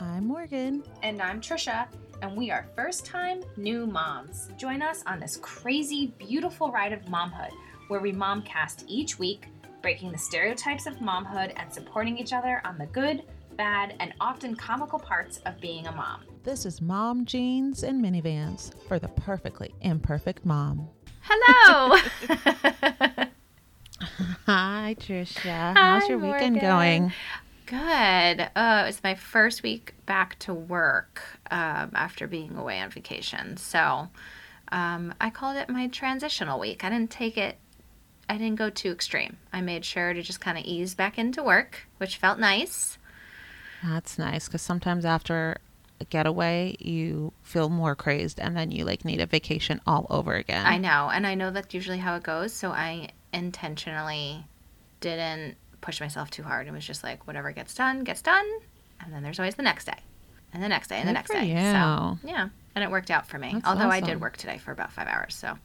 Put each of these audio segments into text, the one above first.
I'm Morgan. And I'm Trisha, and we are first time new moms. Join us on this crazy, beautiful ride of momhood where we momcast each week, breaking the stereotypes of momhood and supporting each other on the good, bad, and often comical parts of being a mom. This is Mom Jeans and Minivans for the perfectly imperfect mom. Hello! Hi, Trisha. Hi, How's your weekend Morgan. going? Good. Uh, it was my first week back to work um, after being away on vacation. So um, I called it my transitional week. I didn't take it, I didn't go too extreme. I made sure to just kind of ease back into work, which felt nice. That's nice because sometimes after a getaway, you feel more crazed and then you like need a vacation all over again. I know. And I know that's usually how it goes. So I intentionally didn't push myself too hard. It was just like, whatever gets done, gets done. And then there's always the next day, and the next day, and the next day. you. So, yeah. And it worked out for me. That's Although I did work today for about five hours. So.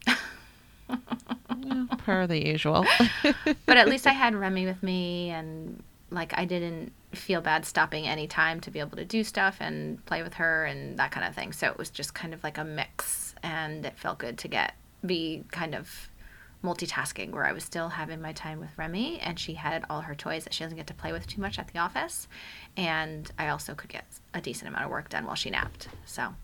Per the usual. but at least I had Remy with me, and like I didn't feel bad stopping any time to be able to do stuff and play with her and that kind of thing. So it was just kind of like a mix, and it felt good to get be kind of multitasking where I was still having my time with Remy and she had all her toys that she doesn't get to play with too much at the office and I also could get a decent amount of work done while she napped. So,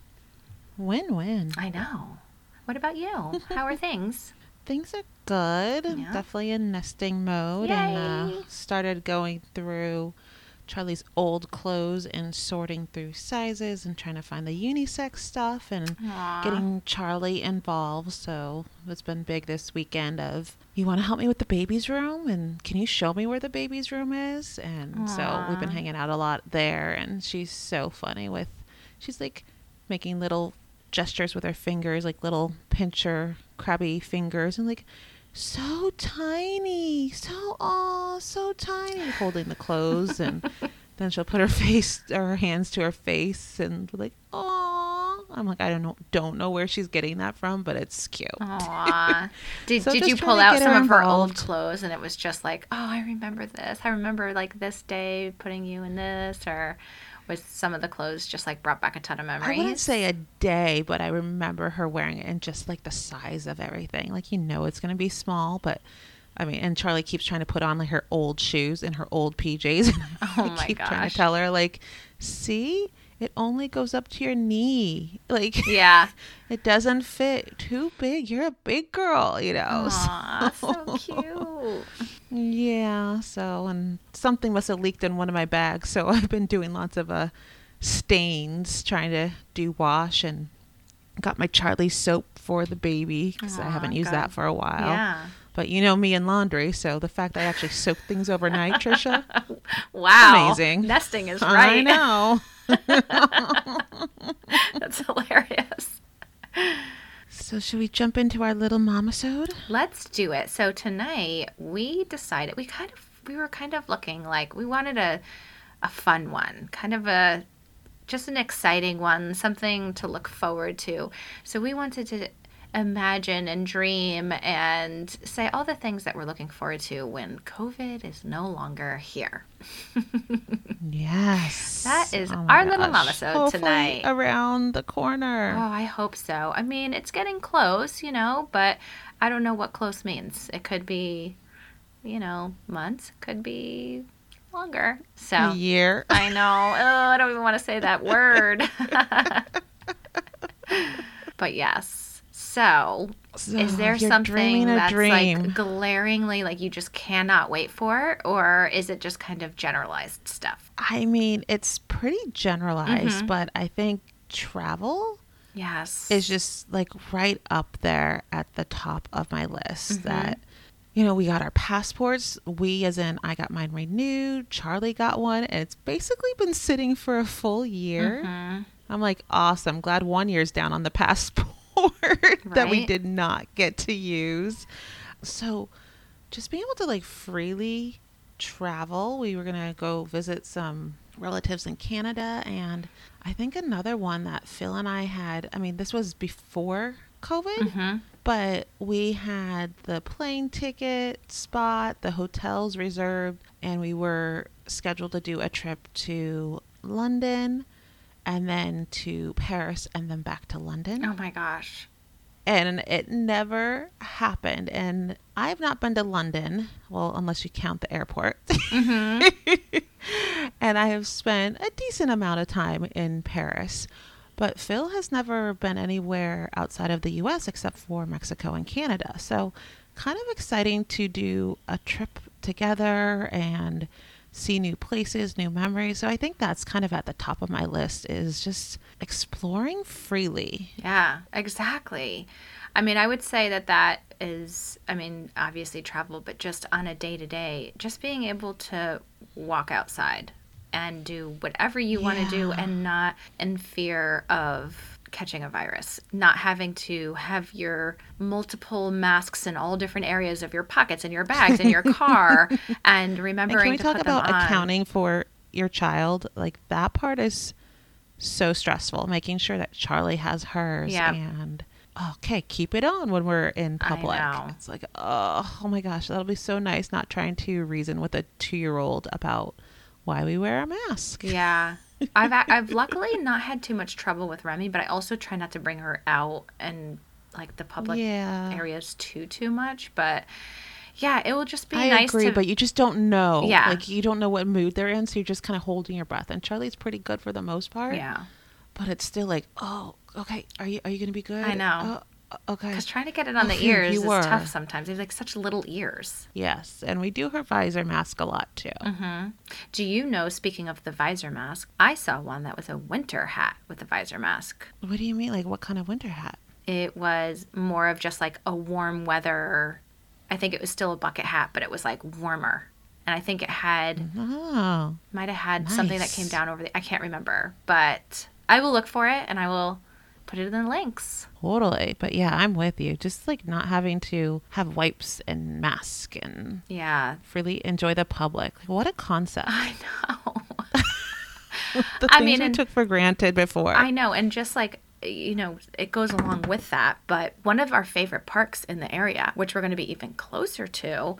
win win. I know. What about you? How are things? Things are good. Yeah. Definitely in nesting mode and uh, started going through Charlie's old clothes and sorting through sizes and trying to find the unisex stuff and Aw. getting Charlie involved. So it's been big this weekend of you want to help me with the baby's room and can you show me where the baby's room is? And so we've been hanging out a lot there and she's so funny with she's like making little gestures with her fingers, like little pincher crabby fingers and like so tiny, so oh, so tiny, holding the clothes, and then she'll put her face, her hands to her face, and be like, oh, I'm like, I don't know, don't know where she's getting that from, but it's cute. Aw. Did, So did you pull out some of her old clothes and it was just like, oh, I remember this. I remember like this day putting you in this, or was some of the clothes just like brought back a ton of memories? I wouldn't say a day, but I remember her wearing it and just like the size of everything. Like you know it's gonna be small, but I mean, and Charlie keeps trying to put on like her old shoes and her old PJs. And Oh I keep trying to tell her like, see, it only goes up to your knee. Like Yeah. it doesn't fit too big. You're a big girl, you know. Aw, so cute. Yeah, so and something must have leaked in one of my bags, so I've been doing lots of uh stains trying to do wash and got my Charlie soap for the baby cuz I haven't used that for a while. Yeah. But you know me and laundry, so the fact that I actually soak things overnight, Trisha, Wow. amazing. Nesting is right. I know. That's hilarious. So should we jump into our little mamasode? Let's do it. So tonight we decided we kind of we were kind of looking like we wanted a a fun one, kind of a just an exciting one, something to look forward to. So we wanted to imagine and dream and say all the things that we're looking forward to when COVID is no longer here. Yes. That is Oh our little gosh. mamasode Hopefully tonight. Around the corner. Oh, I hope so. I mean, it's getting close, you know, but I don't know what close means. It could be, you know, months, could be longer. So A year. I know. Oh, I don't even want to say that word. but yes. So, So is there something that's dream. like glaringly like you just cannot wait for, or is it just kind of generalized stuff? I mean, it's pretty generalized, Mhm. but I think travel Yes. is just like right up there at the top of my list. Mhm. That, you know, we got our passports. We, as in, I got mine renewed. Charlie got one, and it's basically been sitting for a full year. Mhm. I'm like, awesome. Glad one year's down on the passport that we did not get to use. So, just being able to like freely travel, we were going to go visit some relatives in Canada. And I think another one that Phil and I had, I mean, this was before COVID, Mhm. but we had the plane ticket spot, the hotels reserved, and we were scheduled to do a trip to London and then to Paris and then back to London. Oh my gosh. And it never happened. And I've not been to London, well, unless you count the airport. Mm-hmm. and I have spent a decent amount of time in Paris. But Phil has never been anywhere outside of the US except for Mexico and Canada. So, kind of exciting to do a trip together and see new places, new memories. So, I think that's kind of at the top of my list is just exploring freely. Yeah, exactly. I mean, I would say that that is, I mean, obviously travel, but just on a day to day, just being able to walk outside and do whatever you want to do and not in fear of catching a virus, not having to have your multiple masks in all different areas of your pockets and your bags and your car and And remembering can we to talk about accounting for your child? Like that part is so stressful, making sure that Charlie has hers Yeah. and okay, keep it on when we're in public. It's like, oh, oh my gosh, that'll be so nice not trying to reason with a 2-year-old about why we wear a mask. Yeah. I've I've luckily not had too much trouble with Remy, but I also try not to bring her out and like the public yeah. areas too too much. But yeah, it will just be nice. I nice agree, to. but you just don't know. Yeah. Like you don't know what mood they're in, so you're just kind of holding your breath. And Charlie's pretty good for the most part. yeah, But it's still like, oh, okay, are you are you gonna be good? I know. Oh, okay. because trying to get it on Oh, the ears you is were. tough sometimes. They have like such little ears. Yes, and we do her visor mask a lot too. hmm Do you know? Speaking of the visor mask, I saw one that was a winter hat with a visor mask. What do you mean? Like what kind of winter hat? It was more of just like a warm weather. I think it was still a bucket hat, but it was like warmer. And I think it had Oh, might have had something that came down over the I can't remember, but I will look for it and I will put it in the links. totally. But yeah, I'm with you. Just like not having to have wipes and mask and Yeah. freely enjoy the public. Like, what a concept. I know. the I things mean, we took for granted before. I know and just like you know, it goes along with that, but one of our favorite parks in the area, which we're going to be even closer to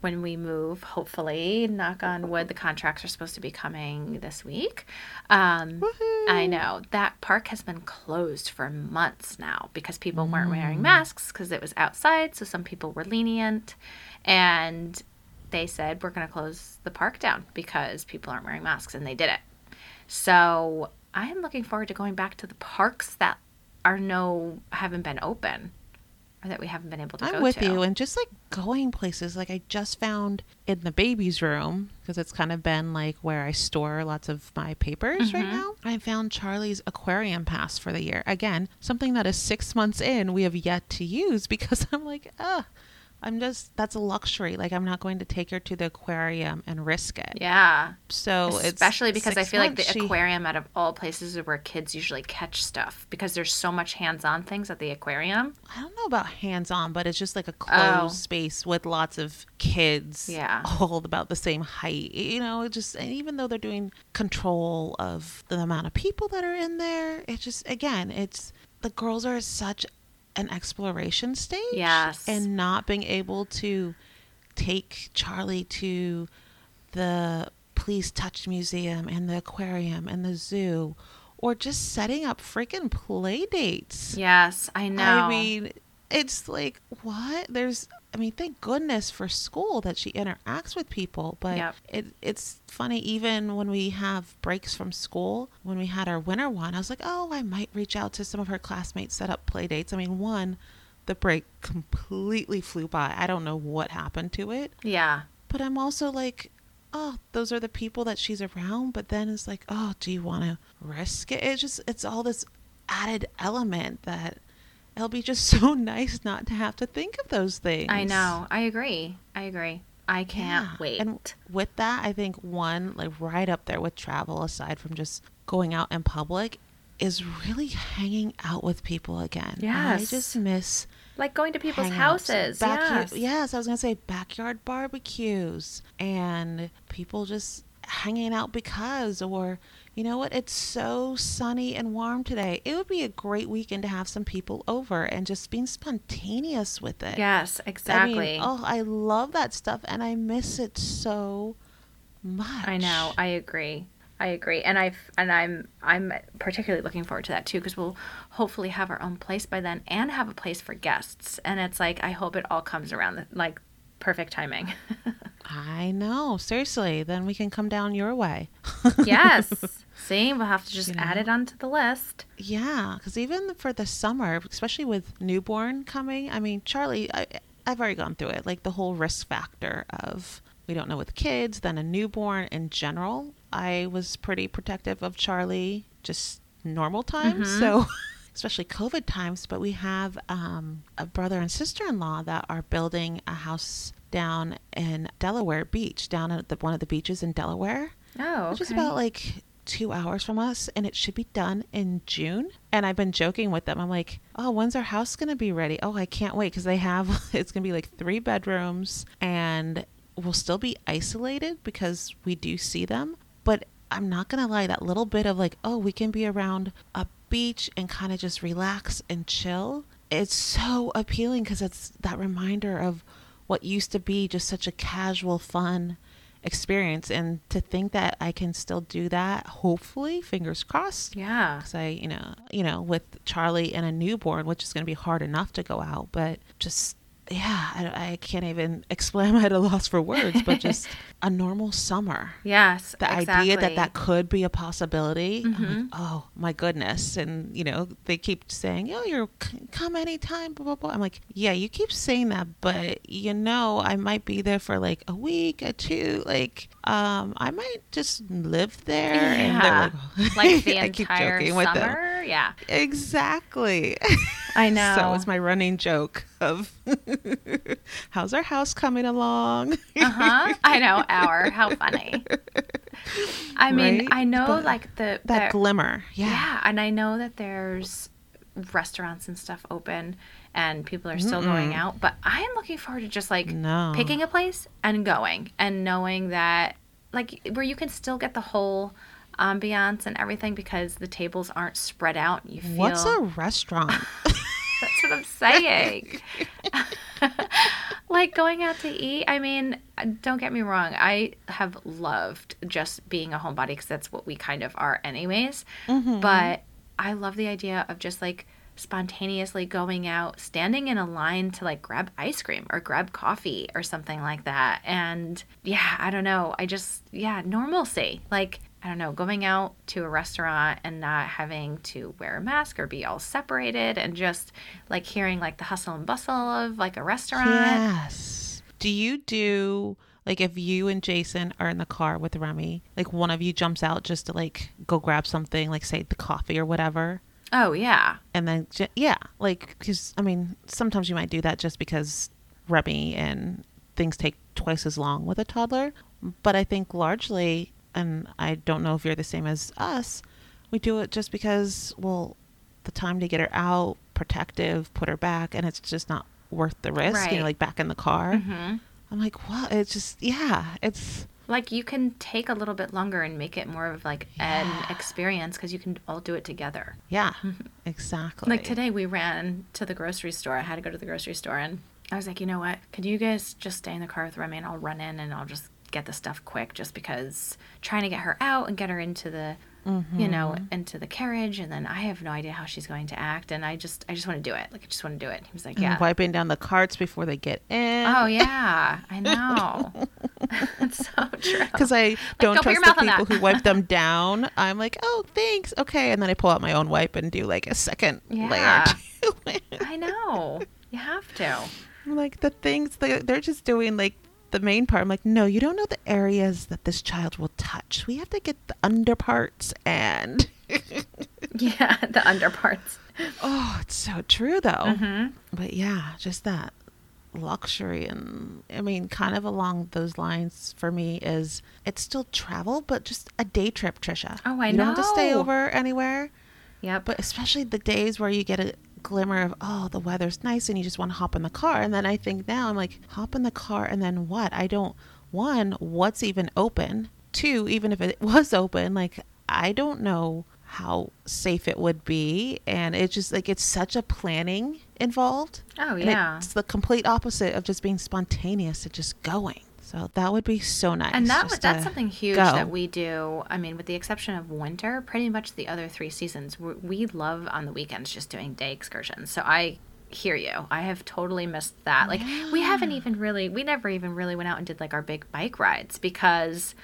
when we move, hopefully, knock on wood, the contracts are supposed to be coming this week. Um, I know that park has been closed for months now because people weren't wearing masks because it was outside. So some people were lenient, and they said we're going to close the park down because people aren't wearing masks, and they did it. So I am looking forward to going back to the parks that are no haven't been open or that we haven't been able to I'm go with to. you. And just like going places, like I just found in the baby's room, because it's kind of been like where I store lots of my papers right Mhm. now. I found Charlie's aquarium pass for the year. Again, something that is six months in, we have yet to use because I'm like, ah, I'm just, that's a luxury. Like, I'm not going to take her to the aquarium and risk it. Yeah. So it's Especially because I feel like the she- aquarium out of all places is where kids usually catch stuff because there's so much hands-on things at the aquarium. I don't know about hands on, but it's just like a oh. closed Oh. space with lots of kids Yeah. all about the same height. You know, it just and even though they're doing control of the amount of people that are in there, it just again, it's the girls are such an exploration stage. Yes. And not being able to take Charlie to the Please Touch Museum and the aquarium and the zoo. Or just setting up freaking play dates. Yes, I know. I mean, it's like what? There's I mean, thank goodness for school that she interacts with people, but Yep. it it's funny even when we have breaks from school, when we had our winter one, I was like, "Oh, I might reach out to some of her classmates set up play dates." I mean, one the break completely flew by. I don't know what happened to it, yeah. but I'm also like, oh, those are the people that she's around. But then it's like, oh, do you want to risk it? It's just, it's all this added element that it'll be just so nice not to have to think of those things. I know. I agree. I agree. I can't Yeah. wait. And with that, I think one, like right up there with travel, aside from just going out in public, is really hanging out with people again. I just miss like going to people's houses. backyard- yes. yes, I was gonna say backyard barbecues and people just hanging out because, or you know what, it's so sunny and warm today. It would be a great weekend to have some people over and just being spontaneous with it. Yes, I exactly. mean, oh, I love that stuff and I miss it so much. I know. I agree. I agree, and I've and I'm I'm particularly looking forward to that too because we'll hopefully have our own place by then and have a place for guests. And it's like I hope it all comes around the, like perfect timing. I know. Seriously, then we can come down your way. yes. See, we'll have to just You add it onto the list. Yeah, because even for the summer, especially with newborn coming, I mean, Charlie, I, I've already gone through it. Like the whole risk factor of we don't know with kids, then a newborn in general. I was pretty protective of Charlie, just normal times. Mhm. So, especially COVID times. But we have um, a brother and sister in law that are building a house down in Delaware Beach, down at the, one of the beaches in Delaware. Oh, which is about like two hours from us and it should be done in june. And i've been joking with them. I'm like oh when's our house gonna be ready? Oh i can't wait because they have it's gonna be like three bedrooms and we'll still be isolated because we do see them. But i'm not gonna lie that little bit of like oh we can be around a beach and kind of just relax and chill it's so appealing because it's that reminder of what used to be just such a casual fun experience and to think that I can still do that hopefully fingers crossed Yeah. because I you know you know with Charlie and a newborn which is going to be hard enough to go out but just yeah I, I can't even explain I'm at a loss for words but just a normal summer Yes. the exactly. idea that that could be a possibility I'm like, mm-hmm. oh my goodness and you know they keep saying oh you're c- come anytime blah blah blah i'm like yeah you keep saying that but you know i might be there for like a week or two like um i might just live there and Yeah. they're like the entire joking with them. summer. Yeah. exactly I know. so it's my running joke of how's our house coming along uh huh. I know. Our. How funny. I mean, Right? I know But like the that the- glimmer yeah yeah, and I know that there's restaurants and stuff open and people are still going Mm-mm. out, but I am looking forward to just like no picking a place and going and knowing that like where you can still get the whole ambiance and everything because the tables aren't spread out. You feel what's a restaurant That's what I'm saying. like going out to eat. I mean, don't get me wrong. I have loved just being a homebody because that's what we kind of are, anyways. Mhm. But I love the idea of just like spontaneously going out, standing in a line to like grab ice cream or grab coffee or something like that. And yeah, I don't know. I just, yeah, normalcy. Like, I don't know, going out to a restaurant and not having to wear a mask or be all separated and just like hearing like the hustle and bustle of like a restaurant. Yes. Do you do like if you and Jason are in the car with Remy, like one of you jumps out just to like go grab something, like say the coffee or whatever, Oh, yeah. and then yeah, like because I mean sometimes you might do that just because Remy and things take twice as long with a toddler, but I think largely, and I don't know if you're the same as us, we do it just because well, the time to get her out, protective, put her back, and it's just not worth the risk. Right. You know, like back in the car. hmm I'm like, what? It's just, yeah, it's, Like you can take a little bit longer and make it more of like an experience because you can all do it together. yeah, mm-hmm. exactly. Like today, we ran to the grocery store. I had to go to the grocery store, and I was like, you know what? Could you guys just stay in the car with Remy, and I'll run in and I'll just get the stuff quick, just because trying to get her out and get her into the, you know, Mm-hmm. into the carriage, and then I have no idea how she's going to act, and I just, I just want to do it. Like I just want to do it. He was like, And yeah. wiping down the carts before they get in. Oh yeah, I know. It's so true. Because I don't don't trust the people who wipe them down. I'm like, oh, thanks. Okay. And then I pull out my own wipe and do like a second Yeah. layer. I know. You have to. Like, the things, that they're just doing like the main part. I'm like, no, you don't know the areas that this child will touch. We have to get the underparts and. Yeah, the underparts. Oh, it's so true though. hmm But yeah, just that luxury and I mean kind of along those lines for me is it's still travel but just a day trip, Trisha. Oh, I you don't have to stay over anywhere, Yeah, but especially the days where you get a glimmer of oh, the weather's nice and you just want to hop in the car and then I think now I'm like hop in the car and then what? I don't one, what's even open? Two, even if it was open, like I don't know how safe it would be and it's just like it's such a planning involved oh yeah. it's the complete opposite of just being spontaneous and just going. So that would be so nice. And that was, that's something huge go. that we do. I mean, with the exception of winter, pretty much the other three seasons, we, we love on the weekends just doing day excursions. So I hear you. I have totally missed that. Like, we haven't even really, we never even really went out and did like our big bike rides because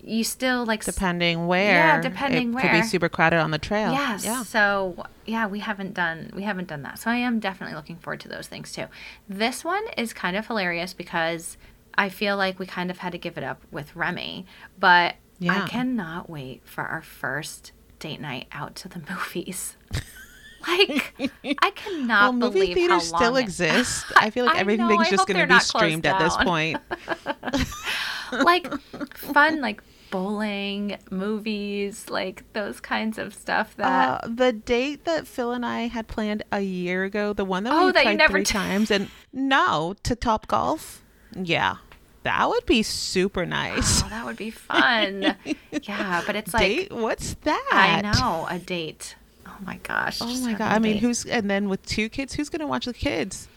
you still like. depending where. Yeah, depending where. it could be super crowded on the trail. Yes. Yeah. So yeah, we haven't done we haven't done that. So I am definitely looking forward to those things too. This one is kind of hilarious because I feel like we kind of had to give it up with Remy, but Yeah. I cannot wait for our first date night out to the movies. like I cannot Well, movie believe theaters how still it- exist. I feel like I everything's I just going to be streamed at this point. like fun like bowling movies like those kinds of stuff that Uh, the date that Phil and I had planned a year ago, the one that Oh, we that you tried never three t- times, and no to Top Golf. Yeah, that would be super nice. Oh, that would be fun. yeah, but it's like date? What's that? I know a date. Oh my gosh. Oh my god! I mean, date. who's and then with two kids, who's gonna watch the kids?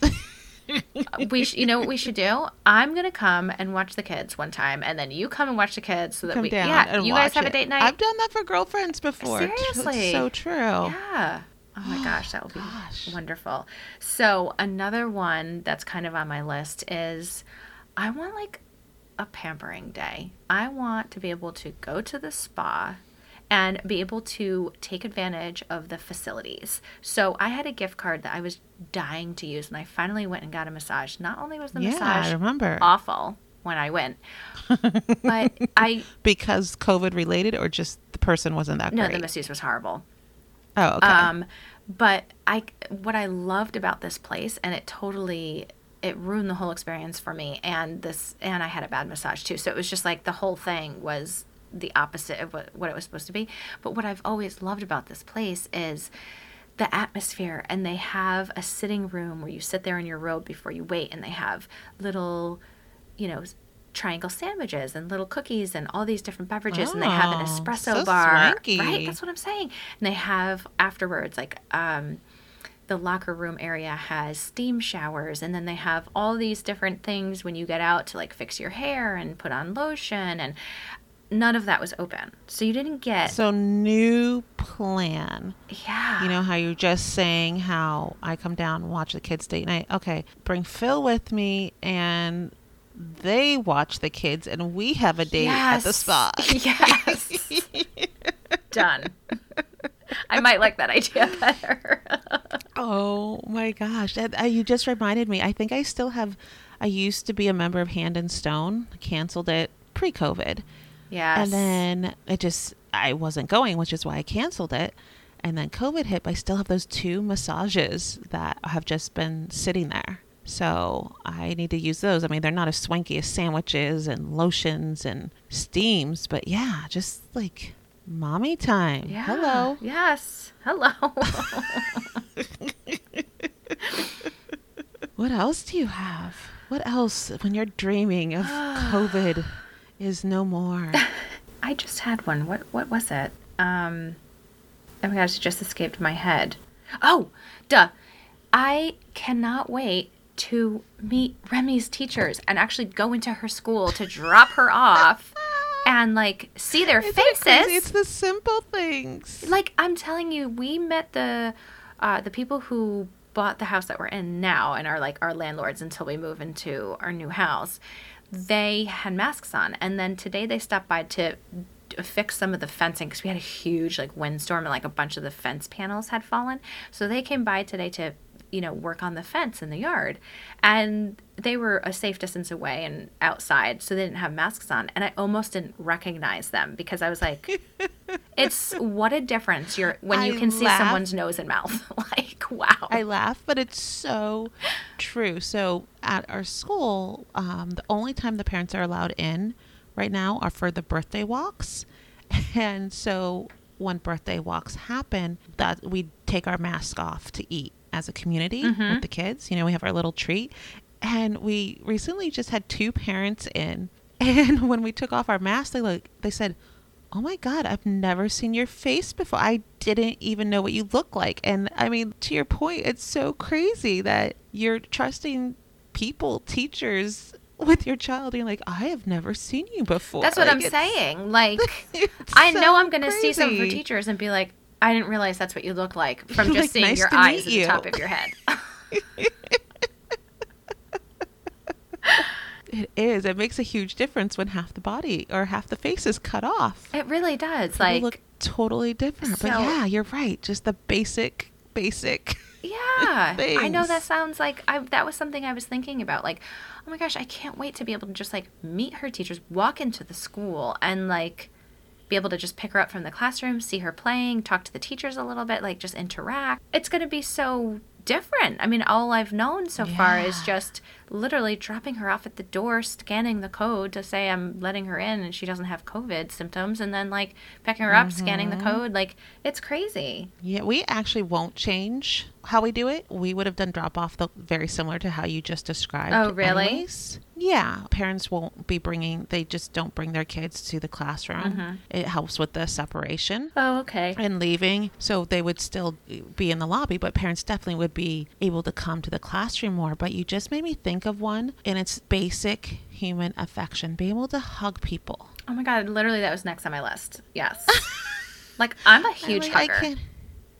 Uh, we? Sh- you know what we should do? I'm gonna come and watch the kids one time, and then you come and watch the kids, so that Come we yeah. you guys have a date night. I've done that for girlfriends before. It's Seriously. so true. Yeah. Oh my gosh, that would be Gosh. wonderful. So another one that's kind of on my list is I want like a pampering day. I want to be able to go to the spa and be able to take advantage of the facilities. So I had a gift card that I was dying to use and I finally went and got a massage. Not only was the Yeah, I massage remember. awful when I went, but I Because COVID related, or just the person wasn't that good. no, great. the masseuse was horrible. oh, okay. Um, but I what I loved about this place, and it totally it ruined the whole experience for me. And this, and I had a bad massage too. So it was just like the whole thing was the opposite of what, what it was supposed to be. But what I've always loved about this place is the atmosphere and they have a sitting room where you sit there in your robe before you wait and they have little you know triangle sandwiches and little cookies and all these different beverages and they have an Oh, espresso so bar swanky. right that's what i'm saying and they have afterwards like um the locker room area has steam showers and then they have all these different things when you get out to like fix your hair and put on lotion and none of that was open so you didn't get so new plan. yeah You know how you're just saying how I come down and watch the kids date night. Okay, bring Phil with me and they watch the kids and we have a date at the spa. Yes. Done. I might like that idea better. Oh my gosh. That, uh, you just reminded me. I think I still have I used to be a member of Hand and Stone. Canceled it pre-COVID. yes. And then it just I wasn't going, which is why I canceled it. And then COVID hit, but I still have those two massages that have just been sitting there. So I need to use those. I mean, they're not as swanky as sandwiches and lotions and steams, but yeah, just like mommy time. yeah. Hello. Yes. Hello. What else do you have? What else when you're dreaming of COVID is no more? I just had one. What what was it? Um Oh my gosh, it just escaped my head. Oh, duh. I cannot wait to meet Remy's teachers and actually go into her school to drop her off and like see their Isn't it faces. crazy? It's the simple things. like I'm telling you, we met the uh, the people who bought the house that we're in now and are like our landlords until we move into our new house. They had masks on, and then today they stopped by to fix some of the fencing because we had a huge like windstorm and like a bunch of the fence panels had fallen. So they came by today to you know work on the fence in the yard, and they were a safe distance away and outside, so they didn't have masks on, and I almost didn't recognize them because I was like. It's what a difference you're when you I can see someone's nose and mouth. like, wow. I laugh, but it's so true. So at our school, um, the only time the parents are allowed in right now are for the birthday walks, and so when birthday walks happen, that we take our mask off to eat as a community with mm-hmm. the kids. You know, we have our little treat, and we recently just had two parents in, and when we took off our masks, they like they said. Oh my God, I've never seen your face before. I didn't even know what you look like. And I mean, to your point, it's so crazy that you're trusting people, teachers, with your child. You're like, I have never seen you before. That's what Like, I'm saying. Like, I know so I'm going to see some of her teachers and be like, I didn't realize that's what you look like from just Like, seeing "Nice your eyes at you." the top of your head. It is. It makes a huge difference when half the body or half the face is cut off. it really does. People Like, look totally different. but yeah, you're right. Just the basic, basic. Yeah, I know that sounds like I that was something I was thinking about. Like, oh my gosh, I can't wait to be able to just like meet her teachers, walk into the school, and like be able to just pick her up from the classroom, see her playing, talk to the teachers a little bit, like just interact. It's going to be so different. I mean, all I've known so far is just literally dropping her off at the door, scanning the code to say I'm letting her in and she doesn't have COVID symptoms, and then like picking her up, scanning the Mm-hmm. code. Like, it's crazy. Yeah, we actually won't change how we do it. We would have done drop off the very similar to how you just described. Oh, really? anyways. Yeah, parents won't be bringing. They just don't bring their kids to the classroom. Mm-hmm. It helps with the separation. Oh, okay. and leaving. So they would still be in the lobby, but parents definitely would be able to come to the classroom more. But you just made me think of one, and it's basic human affection being able to hug people. Oh my god, literally that was next on my list. Yes. like I'm a huge I'm like, hugger. I can't,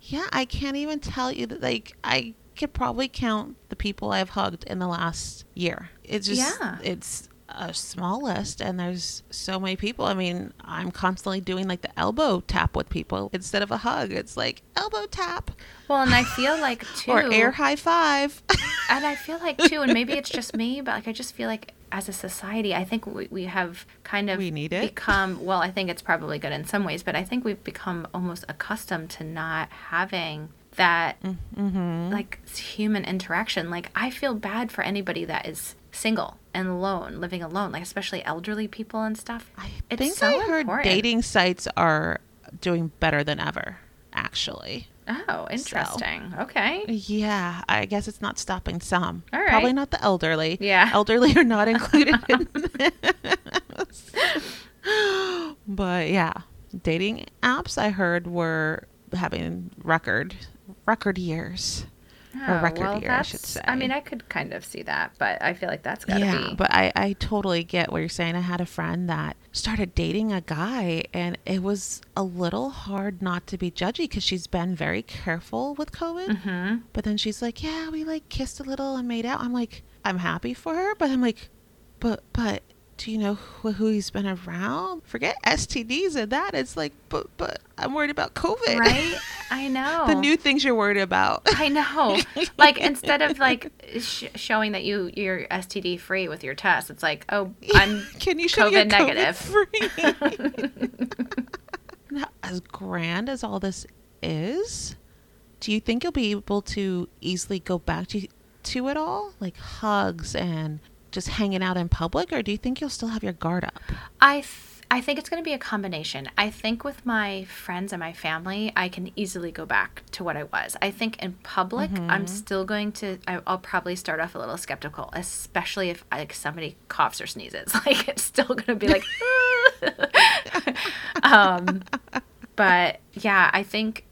yeah, I can't even tell you that, like, I could probably count the people I've hugged in the last year. It's just, Yeah. it's a small list, and there's so many people. I mean, I'm constantly doing like the elbow tap with people instead of a hug. It's like elbow tap. Well, and I feel like too or air high five. and I feel like too, and maybe it's just me, but like I just feel like as a society, I think we, we have kind of We need it. become well, I think it's probably good in some ways, but I think we've become almost accustomed to not having that mm-hmm. like human interaction. Like I feel bad for anybody that is single and alone, living alone, like especially elderly people and stuff. I It's think so I heard important. dating sites are doing better than ever. Actually, Oh, interesting. Okay. yeah, I guess it's not stopping some. All right. Probably not the elderly. Yeah. elderly are not included in this. but yeah, dating apps I heard were having record record years. Or record year, I should that's- I mean, I could kind of see that, but I feel like that's got to yeah, be. but I, I totally get what you're saying. I had a friend that started dating a guy, and it was a little hard not to be judgy because she's been very careful with COVID. hmm But then she's like, "Yeah, we like kissed a little and made out." I'm like, I'm happy for her, but I'm like, but but do you know who, who he's been around? Forget STDs and that. It's like, but but I'm worried about COVID. Right? I know. the new things you're worried about. I know. like instead of like sh- showing that you you're STD free with your test, it's like, oh, I'm Can you show COVID you're negative. Now, as grand as all this is, do you think you'll be able to easily go back to to it all, like hugs and just hanging out in public, or do you think you'll still have your guard up? I th- I think it's going to be a combination. I think with my friends and my family, I can easily go back to what I was. I think in public, I'm still going to. I, I'll probably start off a little skeptical, especially if like somebody coughs or sneezes. Like it's still going to be like. um, but yeah, I think.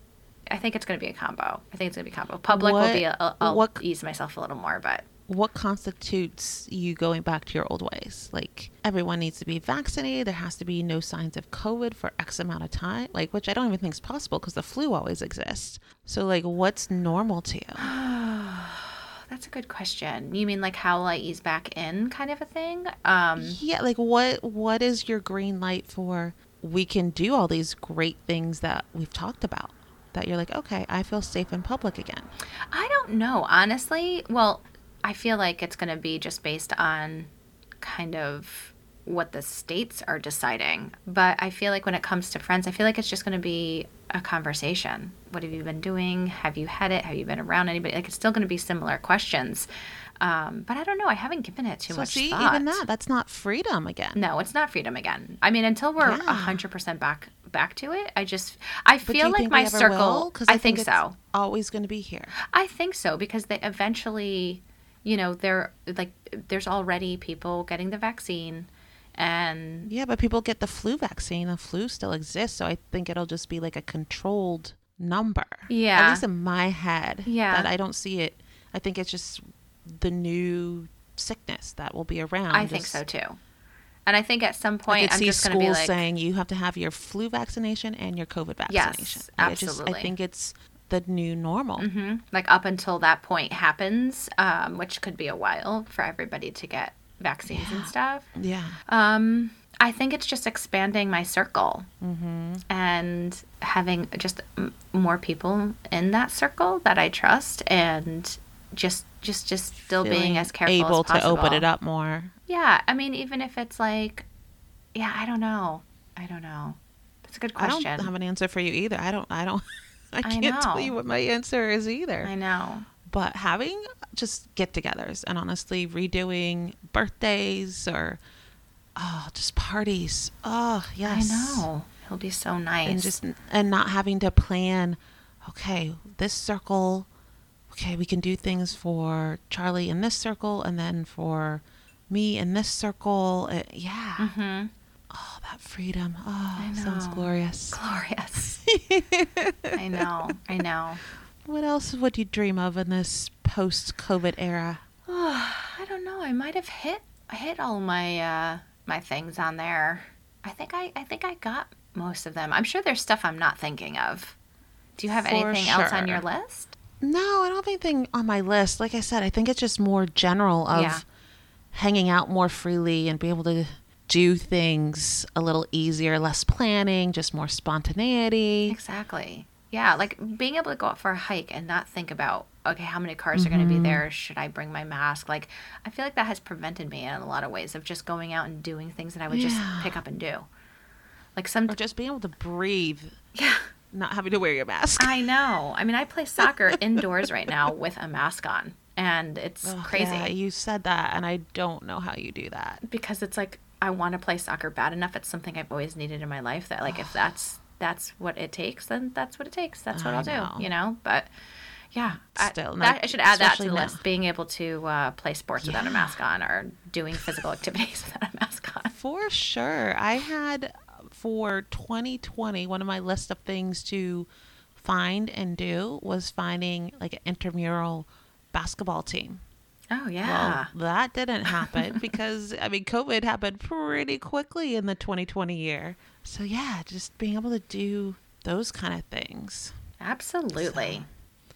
I think it's going to be a combo. I think it's going to be a combo. Public will What- be. A, a, I'll what- ease myself a little more, but What constitutes you going back to your old ways? Like everyone needs to be vaccinated. There has to be no signs of COVID for X amount of time. Like which I don't even think is possible because the flu always exists. So like, what's normal to you? that's a good question. You mean like how will I ease back in, kind of a thing? Um, Yeah, like what what is your green light for we can do all these great things that we've talked about? That you're like, okay, I feel safe in public again. I don't know, honestly. Well, I feel like it's going to be just based on kind of what the states are deciding. But I feel like when it comes to friends, I feel like it's just going to be a conversation. What have you been doing? Have you had it? Have you been around anybody? Like it's still going to be similar questions. Um, but I don't know. I haven't given it too so much see, thought. even that, that's not freedom again. No, it's not freedom again. I mean, until we're a Yeah. hundred percent back back to it, I just I But feel like my circle. will? 'Cause I, think, it's so. Always going to be here. I think so because they eventually, you know, there like there's already people getting the vaccine, and Yeah, but people get the flu vaccine. The flu still exists, so I think it'll just be like a controlled number. Yeah. At least in my head. Yeah. That I don't see it. I think it's just the new sickness that will be around. I think so too. And I think at some I point could I'm see just to be schools like, saying you have to have your flu vaccination and your COVID Yes, vaccination. Like, I just I think it's the new normal. hmm like up until that point happens, um, which could be a while for everybody to get vaccines and stuff. Yeah. Um, I think it's just expanding my circle Mm-hmm. and having just m- more people in that circle that I trust, and just just just still being as careful able as possible. to open it up more. Yeah, I mean, even if it's like, yeah, I don't know, I don't know. That's a good question. I don't have an answer for you either. I don't. I don't. I I can't tell you what my answer is either. I know. but having just get-togethers and honestly redoing birthdays or oh, just parties. Oh, yes. I know. It'll be so nice. and just and not having to plan okay this circle okay we can do things for charlie in this circle and then for me in this circle Uh, yeah hmm oh that freedom oh I sounds glorious glorious. I know. I know. what else would you dream of in this post-covid era Oh, I don't know. I might have hit hit all my uh, my things on there. I think I I think I got most of them. I'm sure there's stuff I'm not thinking of. Do you have For anything else on your list? no i don't have anything on my list like i said i think it's just more general of Yeah. hanging out more freely and be able to do things a little easier, less planning, just more spontaneity. Exactly. Yeah, like being able to go out for a hike and not think about okay, how many cars are going to be mm-hmm. there? Should I bring my mask? Like, I feel like that has prevented me in a lot of ways of just going out and doing things that I would just pick up and do. Like some, Or just being able to breathe, yeah, not having to wear your mask. I know. I mean, I play soccer indoors right now with a mask on, and it's Ugh, crazy Yeah, you said that, and I don't know how you do that. because it's like I want to play soccer bad enough. It's something I've always needed in my life. That like if that's that's what it takes, then that's what it takes. That's what I I'll know. do. You know, but. Yeah, I- Still, that- I should add that to the now. list. Being able to uh, play sports without a mask on, or doing physical activities without a mask on. For sure. I had for 2020, one of my list of things to find and do was finding like an intramural basketball team. Oh yeah, Well, that didn't happen because I mean COVID happened pretty quickly in the 2020 year. So yeah, just being able to do those kind of things absolutely.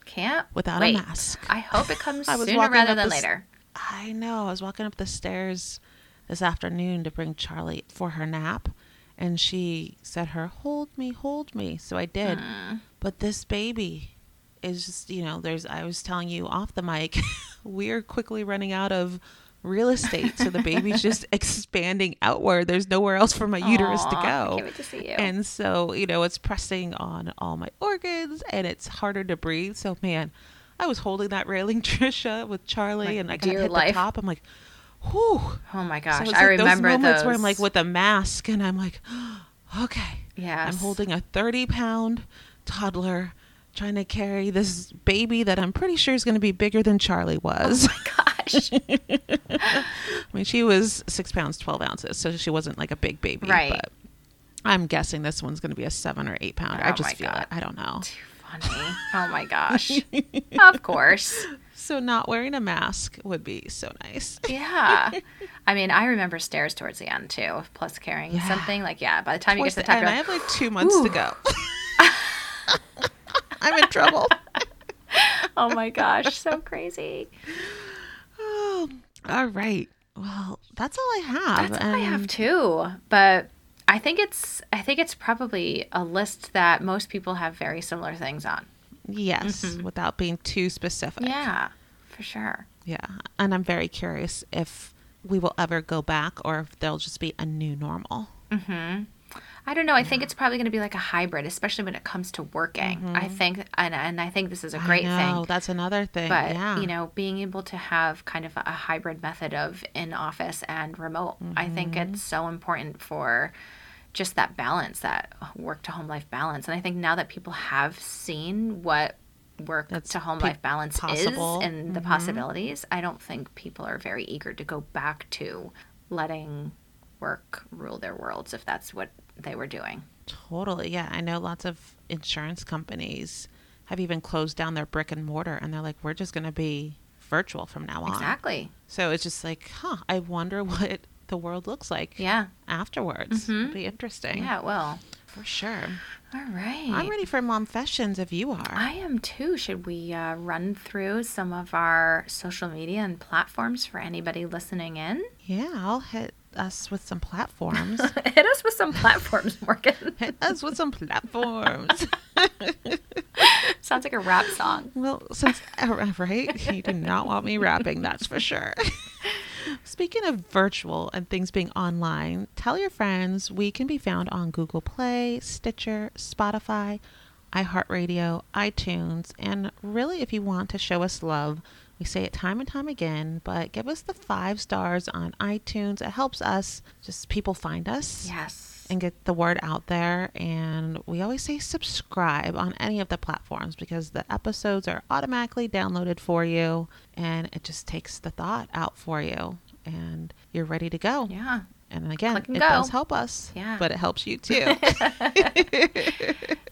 Can't without wait. a mask. I hope it comes sooner rather than the later. I know. I was walking up the stairs this afternoon to bring Charlie for her nap, and she said, "Her hold me, hold me." So I did. Mm. But this baby is just, you know, there's. I was telling you off the mic, we're quickly running out of real estate, so the baby's just expanding outward. There's nowhere else for my uterus to go. can't wait to see you. And so, you know, it's pressing on all my organs and it's harder to breathe. So, man, I was holding that railing, Trisha, with Charlie, Like, and I of hit life. the top. I'm like, whew. oh my So gosh, it's I like remember those moments those. where I'm like with a mask and I'm like, okay. yeah I'm holding a 30 pound toddler trying to carry this baby that I'm pretty sure is going to be bigger than Charlie was. Oh my gosh. I mean, she was six pounds, 12 ounces, so she wasn't like a big baby. Right. But I'm guessing this one's going to be a seven or eight pounder. I Oh just feel God. it. I don't know. Too funny. Oh my gosh. of course. So not wearing a mask would be so nice. Yeah. I mean, I remember stairs towards the end too, plus carrying Yeah. something. Like, yeah, by the time you get to the top, end, you're I have like two months to go. I'm in trouble. oh my gosh, so crazy. Oh, all right. Well, that's all I have. That's all I have too. But I think it's I think it's probably a list that most people have very similar things on. Yes, without being too specific. Mm-hmm. Yeah, for sure. Yeah. And I'm very curious if we will ever go back or if there'll just be a new normal. hmm I don't know. I think it's probably going to be like a hybrid, especially when it comes to working. I think, and, and I think this is a great Mm-hmm. Thing. That's another thing. But yeah. you know, being able to have kind of a hybrid method of in office and remote, I think Mm-hmm. it's so important for just that balance, that work to home life balance. And I think now that people have seen what work That's to home pe- life balance possible. is and the Mhm. possibilities, I don't think people are very eager to go back to letting work rule their worlds if that's what they were doing. Totally. Yeah. I know lots of insurance companies have even closed down their brick and mortar and they're like, we're just going to be virtual from now on. Exactly. So it's just like, huh, I wonder what the world looks like Yeah. afterwards. Mhm. It'll be interesting. Yeah, it will. For sure. All right. I'm ready for mom fashions if you are. I am too. Should we uh, run through some of our social media and platforms for anybody listening in? yeah, I'll hit us with some platforms. Hit us with some platforms, Morgan. hit us with some platforms. Sounds like a rap song. well, since, uh, right? You do not want me rapping, that's for sure. Speaking of virtual and things being online, tell your friends we can be found on Google Play, Stitcher, Spotify, iHeartRadio, iTunes, and really, if you want to show us love, we say it time and time again, but give us the five stars on iTunes. It helps us, just people find us Yes. and get the word out there. And we always say subscribe on any of the platforms because the episodes are automatically downloaded for you and it just takes the thought out for you and you're ready to go. Yeah. And again, and it go. does help us, Yeah. but it helps you too.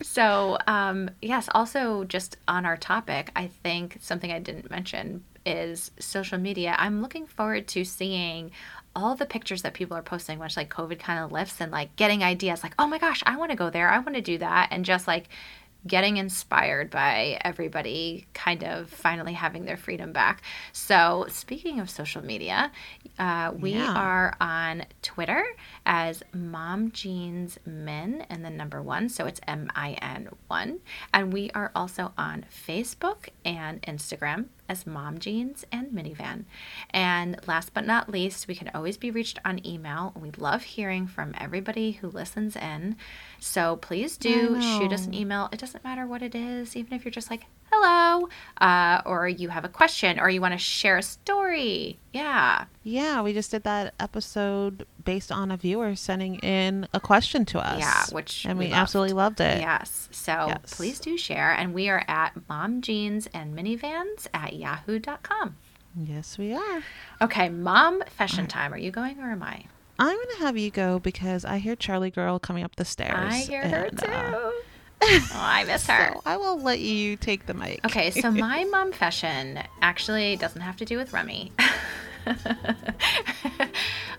So, um, yes, also just on our topic, I think something I didn't mention is social media. I'm looking forward to seeing all the pictures that people are posting once like COVID kind of lifts and like getting ideas like, oh my gosh, I want to go there. I want to do that. And just like getting inspired by everybody kind of finally having their freedom back. So, speaking of social media, uh, we Yeah. are on Twitter as Mom Jeans Min and the number one. So it's M I N 1. And we are also on Facebook and Instagram as Mom Jeans and Minivan. And last but not least, we can always be reached on email. We love hearing from everybody who listens in. So please do shoot us an email. It doesn't matter what it is, even if you're just like, hello, uh, or you have a question, or you want to share a story. Yeah. yeah, we just did that episode based on a viewer sending in a question to us. Yeah, which and we we, loved. absolutely loved it. Yes. So Yes. please do share. And we are at Mom Jeans and Minivans at yahoo.com. Yes, we are. Okay, Mom Fashion Time. Are you going or am I? I'm gonna have you go because I hear Charlie Girl coming up the stairs. I hear her too. uh, oh, I miss her. So I will let you take the mic. Okay, so my mom fashion actually doesn't have to do with Remy.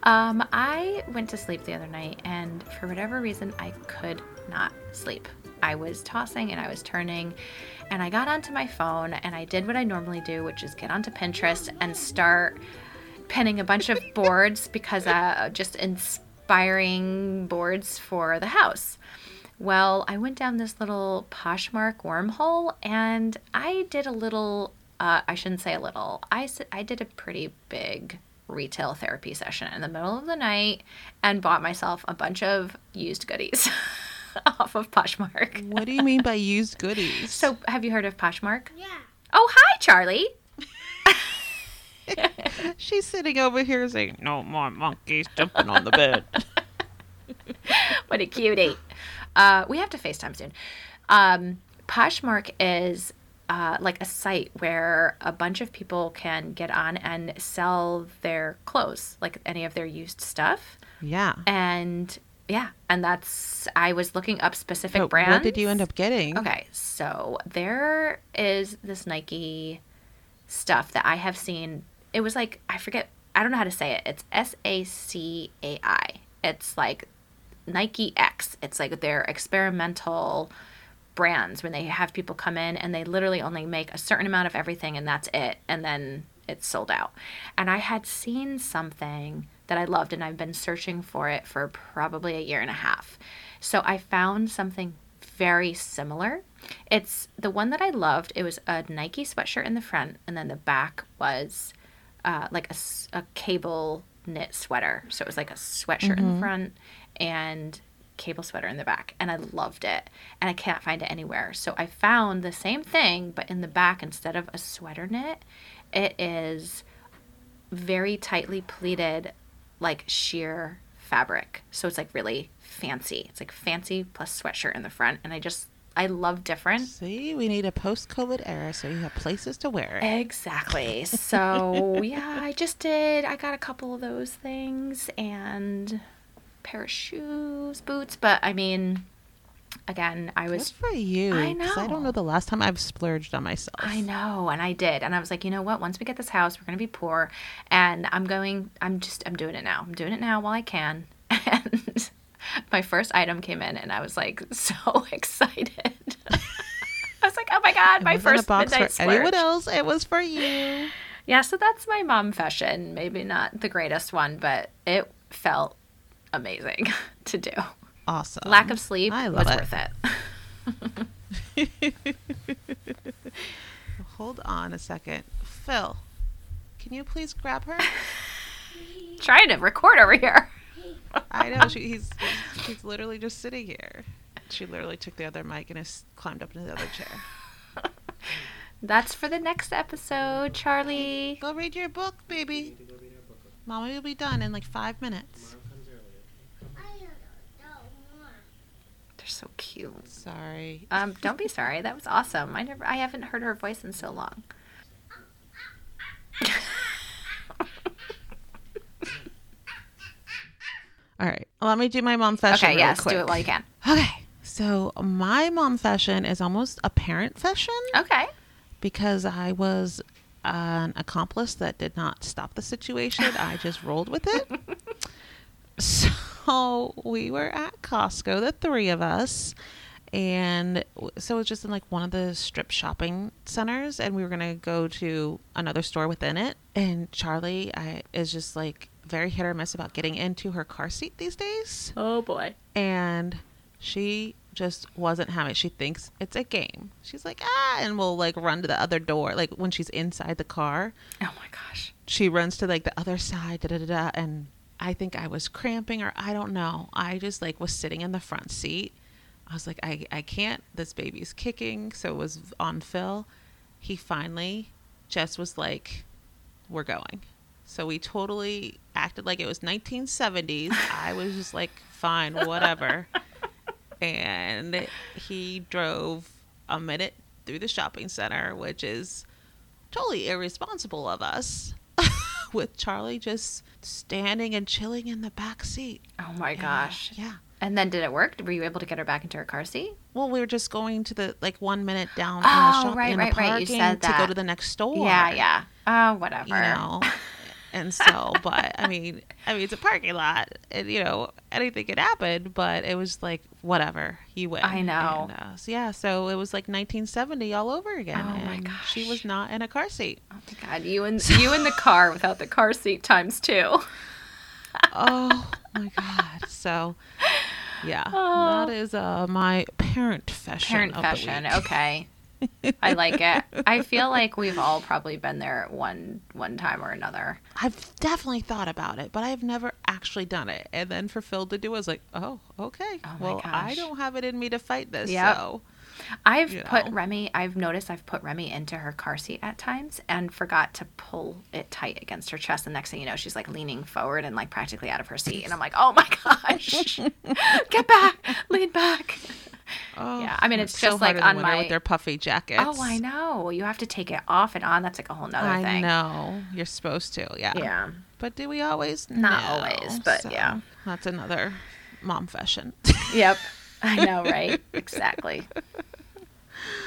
um, I went to sleep the other night, and for whatever reason, I could not sleep. I was tossing and I was turning, and I got onto my phone and I did what I normally do, which is get onto Pinterest and start pinning a bunch of boards because uh, just inspiring boards for the house. Well, I went down this little Poshmark wormhole and I did a little, uh, I shouldn't say a little, I, I did a pretty big retail therapy session in the middle of the night and bought myself a bunch of used goodies off of Poshmark. What do you mean by used goodies? So, have you heard of Poshmark? Yeah. Oh, hi, Charlie. she's sitting over here saying, "No more monkeys jumping on the bed." what a cutie. Uh, we have to FaceTime soon. Um, Poshmark is uh, like a site where a bunch of people can get on and sell their clothes, like any of their used stuff. yeah. And yeah, and that's, I was looking up specific But brands. what did you end up getting? Okay, so there is this Nike stuff that I have seen. It was like I forget. I don't know how to say it. It's S A C A I. It's like Nike X. It's like their experimental brands when they have people come in and they literally only make a certain amount of everything and that's it and then it's sold out. And I had seen something that I loved and I've been searching for it for probably a year and a half. So I found something very similar. It's the one that I loved. It was a Nike sweatshirt in the front and then the back was uh, like a cable knit sweater. So it was like a sweatshirt in the front and cable sweater in the back. And I loved it. And I can't find it anywhere. So I found the same thing, but in the back, instead of a sweater knit, it is very tightly pleated, like sheer fabric. So it's like really fancy. It's like fancy plus sweatshirt in the front. And I just, I love different. See, we need a post-COVID era so you have places to wear it. Exactly. So yeah, I just did. I got a couple of those things and pair of shoes, boots. But I mean, again, I Good was for you. I 'cause I don't know. know the last time I've splurged on myself. I know, and I did. And I was like, you know what? Once we get this house, we're going to be poor. And I'm going, I'm just, I'm doing it now. I'm doing it now while I can. And my first item came in, and I was like so excited. I was like, oh my God, my It first box midnight for anyone else. It was for you. Yeah, so that's my mom fashion. Maybe not the greatest one, but it felt amazing to do. Awesome. Lack of sleep I was love worth it. Hold on a second. Phil, can you please grab her? Trying to record over here. I know she, he's he's literally just sitting here. She literally took the other mic and has climbed up into the other chair. That's for the next episode, Charlie. Go read your book, baby. Mommy will be done in like five minutes. So cute. Sorry. Um, don't be sorry. That was awesome. I never, I haven't heard her voice in so long. All right. Let me do my mom fashion. okay, yes, quick. do it while you can. Okay. So my mom fashion is almost a parent fashion Okay. because I was an accomplice that did not stop the situation. I just rolled with it. So we were at Costco, the three of us, and so it was just in like one of the strip shopping centers, and we were gonna go to another store within it. And Charlie I, is just like very hit or miss about getting into her car seat these days Oh boy. and she just wasn't having it. She thinks it's a game. She's like, ah, and will like run to the other door. Like when she's inside the car, Oh my gosh. she runs to like the other side, da da da da. And I think I was cramping or I don't know. I just like was sitting in the front seat. I was like, I, I can't. This baby's kicking. So it was on Phil. He finally just was like, we're going. So we totally acted like it was 1970s. I was just like, fine, whatever. and he drove a minute through the shopping center, which is totally irresponsible of us, with Charlie just standing and chilling in the back seat. Oh my uh, gosh. yeah. And then did it work? Were you able to get her back into her car seat? Well, we were just going to the like one minute down in Oh, the shop right, in right, the right. You parking said to go to the next store. Yeah, yeah. Oh, whatever. You know. and so, but I mean, I mean, it's a parking lot, and you know, anything could happen. But it was like whatever, you win. I know. And, uh, so yeah, so it was like 1970 all over again. Oh my and She was not in a car seat. Oh my god, you in you in the car without the car seat times two. oh my god. So yeah, Oh. that is uh my parent fashion. Parent fashion. Okay. I like it. I feel like we've all probably been there at one one time or another. I've definitely thought about it, but I've never actually done it. And then for Phil to do, I was like, oh, okay. Oh well, I don't have it in me to fight this. Yep. So I've You put know. Remy. I've noticed I've put Remy into her car seat at times and forgot to pull it tight against her chest. The next thing you know, she's like leaning forward and like practically out of her seat, and I'm like, oh my gosh, get back, lean back. Oh, Yeah, I mean, it's so just hard like on my- with their puffy jackets. Oh, I know. You have to take it off and on. That's like a whole nother I thing. know you're supposed to. Yeah. Yeah. But do we always? Not No. always, but yeah. That's another mom fashion. Yep. I know, right? exactly.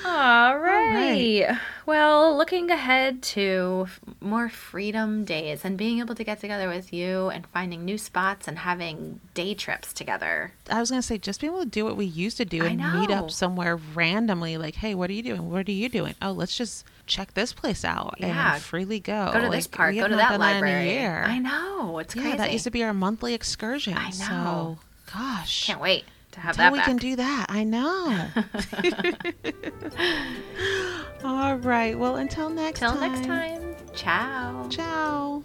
All right. Well, looking ahead to more freedom days and being able to get together with you and finding new spots and having day trips together. I was gonna say just being able to do what we used to do and meet up somewhere randomly, like, hey, what are you doing? What are you doing? Oh, let's just check this place out Yeah. and freely go. Go to this park, go to that done in a library. I know. It's Yeah, crazy. that used to be our monthly excursion. I know. So, gosh, Can't wait to have until that we back. can do that. I know. All right. Well, until next Till time. Until next time. Ciao. Ciao.